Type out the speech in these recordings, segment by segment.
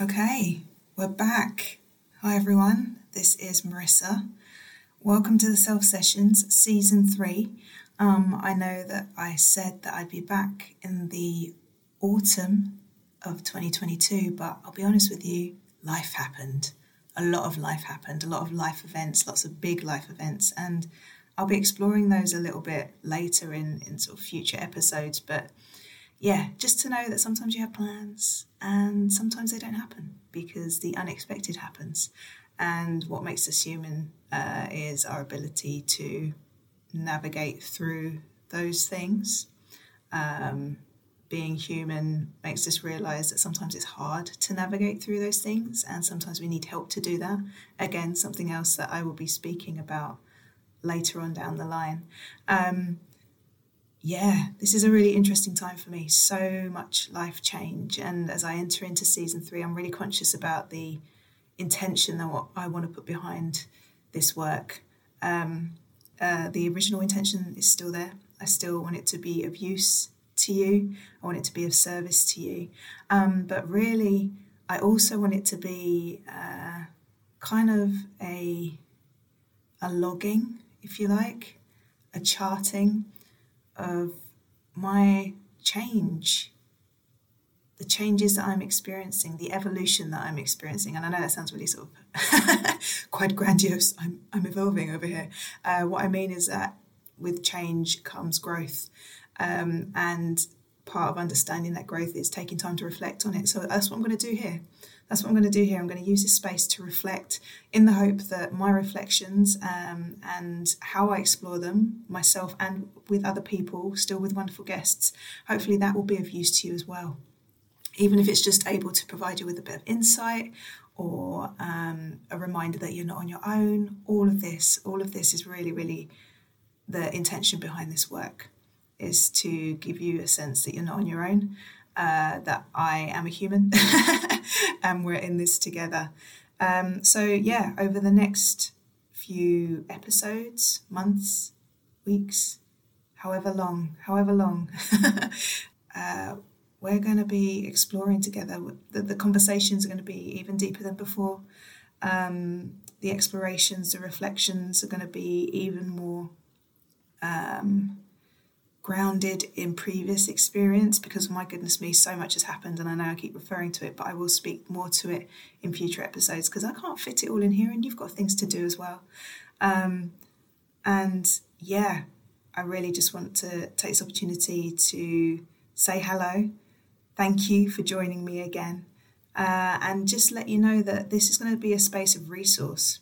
Okay, we're back. Hi everyone, this is Marissa. Welcome to the Self Sessions Season 3. Um, I know that I said that I'd be back in the autumn of 2022, but I'll be honest with you, life happened. A lot of life happened, a lot of life events, lots of big life events, and I'll be exploring those a little bit later in, in sort of future episodes. But yeah, just to know that sometimes you have plans and sometimes they don't happen because the unexpected happens. And what makes us human uh, is our ability to navigate through those things. Um, being human makes us realize that sometimes it's hard to navigate through those things, and sometimes we need help to do that. Again, something else that I will be speaking about later on down the line. Um, yeah, this is a really interesting time for me. So much life change. And as I enter into season three, I'm really conscious about the intention and what I want to put behind this work. Um, uh, the original intention is still there. I still want it to be of use to you, I want it to be of service to you. Um, but really, I also want it to be uh, kind of a, a logging, if you like, a charting of my change, the changes that I'm experiencing, the evolution that I'm experiencing. And I know that sounds really sort of quite grandiose. I'm, I'm evolving over here. Uh, what I mean is that with change comes growth. Um, and part of understanding that growth is taking time to reflect on it. So that's what I'm going to do here that's what I'm going to do here. I'm going to use this space to reflect in the hope that my reflections um, and how I explore them myself and with other people, still with wonderful guests, hopefully that will be of use to you as well. Even if it's just able to provide you with a bit of insight or um, a reminder that you're not on your own, all of this, all of this is really, really the intention behind this work is to give you a sense that you're not on your own uh, that I am a human and we're in this together. Um, so, yeah, over the next few episodes, months, weeks, however long, however long, uh, we're going to be exploring together. The, the, conversations are going to be even deeper than before. Um, the explorations, the reflections are going to be even more um, grounded in previous experience because my goodness me so much has happened and i know i keep referring to it but i will speak more to it in future episodes because i can't fit it all in here and you've got things to do as well. Um, and yeah i really just want to take this opportunity to say hello. Thank you for joining me again. Uh, and just let you know that this is going to be a space of resource.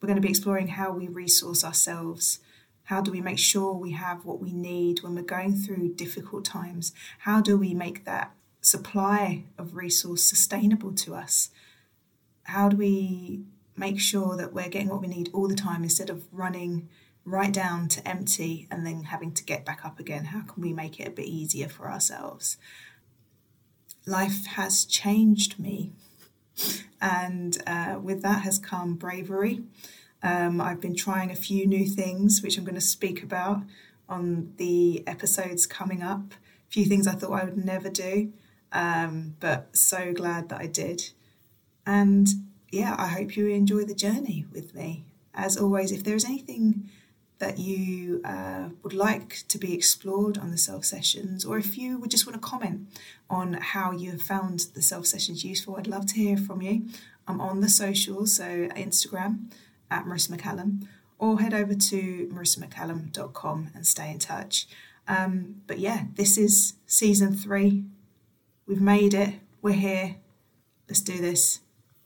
We're going to be exploring how we resource ourselves how do we make sure we have what we need when we're going through difficult times? How do we make that supply of resource sustainable to us? How do we make sure that we're getting what we need all the time instead of running right down to empty and then having to get back up again? How can we make it a bit easier for ourselves? Life has changed me, and uh, with that has come bravery um, I've been trying a few new things, which I'm going to speak about on the episodes coming up. A few things I thought I would never do, um, but so glad that I did. And yeah, I hope you enjoy the journey with me. As always, if there's anything that you uh, would like to be explored on the self sessions, or if you would just want to comment on how you have found the self sessions useful, I'd love to hear from you. I'm on the socials, so Instagram, at Marissa McCallam or head over to marissamccallam.com and stay in touch. Um, but yeah, this is season three. We've made it. We're here. Let's do this.